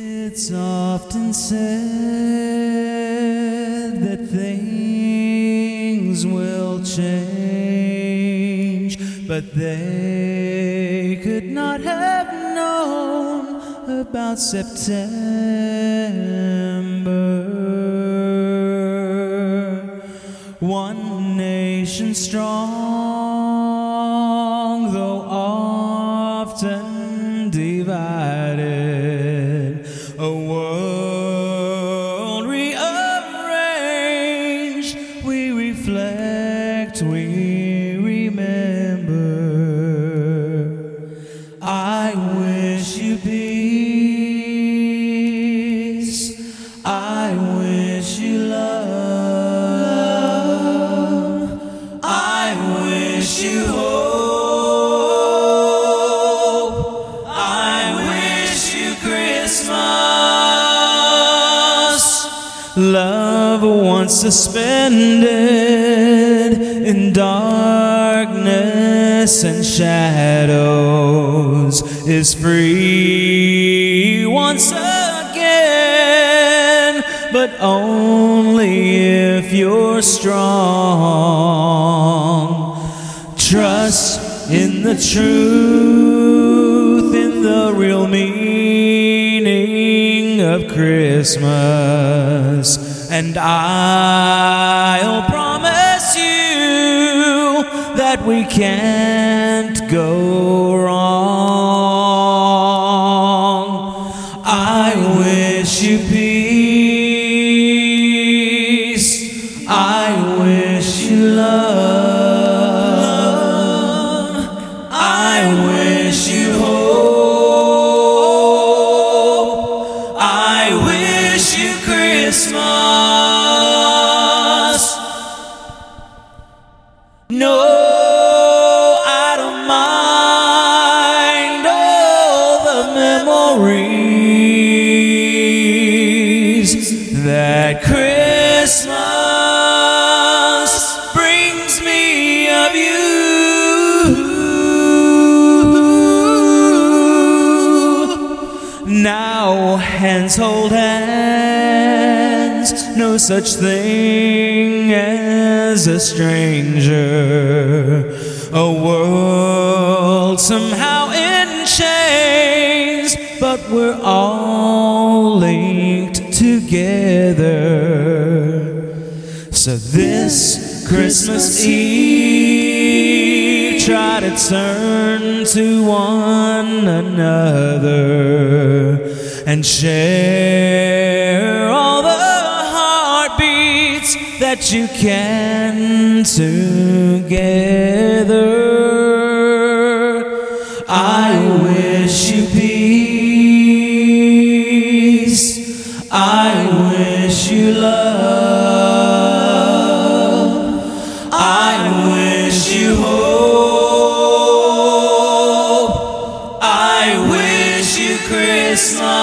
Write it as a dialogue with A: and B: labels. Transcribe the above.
A: It's often said that things will change, but they could not have known about September. One nation strong, world rearranged. We reflect, we remember. I wish you peace. I wish you love. I wish you hope. I wish you Christmas. Love once suspended in darkness and shadows is free once again, but only if you're strong. Trust in the truth, in the real of Christmas. And I'll promise you that we can't go Christmas. No, I don't mind all the memories that Christmas brings me of you. Now hands hold hands, no such thing as a stranger. A world somehow in chains, but we're all linked together. So this Christmas Eve, try to turn to one another and share all the heartbeats that you can together. I wish you peace. I wish you love. Hope.